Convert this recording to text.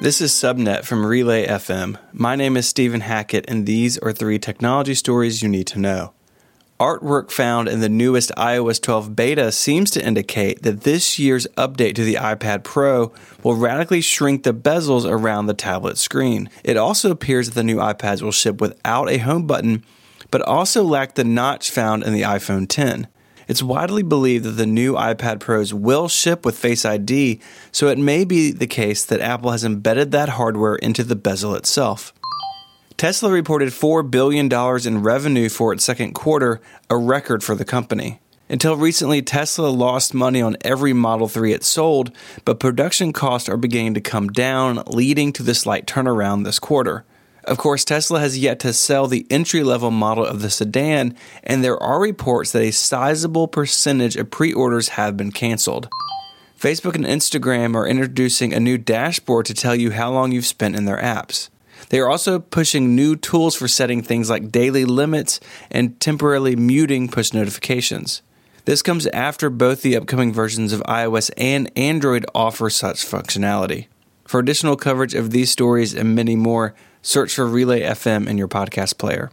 This is Subnet from Relay FM. My name is Stephen Hackett, and these are three technology stories you need to know. Artwork found in the newest iOS 12 beta seems to indicate that this year's update to the iPad Pro will radically shrink the bezels around the tablet screen. It also appears that the new iPads will ship without a home button, but also lack the notch found in the iPhone 10. It's widely believed that the new iPad Pros will ship with Face ID, so it may be the case that Apple has embedded that hardware into the bezel itself. Tesla reported $4 billion in revenue for its second quarter, a record for the company. Until recently, Tesla lost money on every Model 3 it sold, but production costs are beginning to come down, leading to the slight turnaround this quarter. Of course, Tesla has yet to sell the entry level model of the sedan, and there are reports that a sizable percentage of pre orders have been canceled. Facebook and Instagram are introducing a new dashboard to tell you how long you've spent in their apps. They are also pushing new tools for setting things like daily limits and temporarily muting push notifications. This comes after both the upcoming versions of iOS and Android offer such functionality. For additional coverage of these stories and many more, search for Relay FM in your podcast player.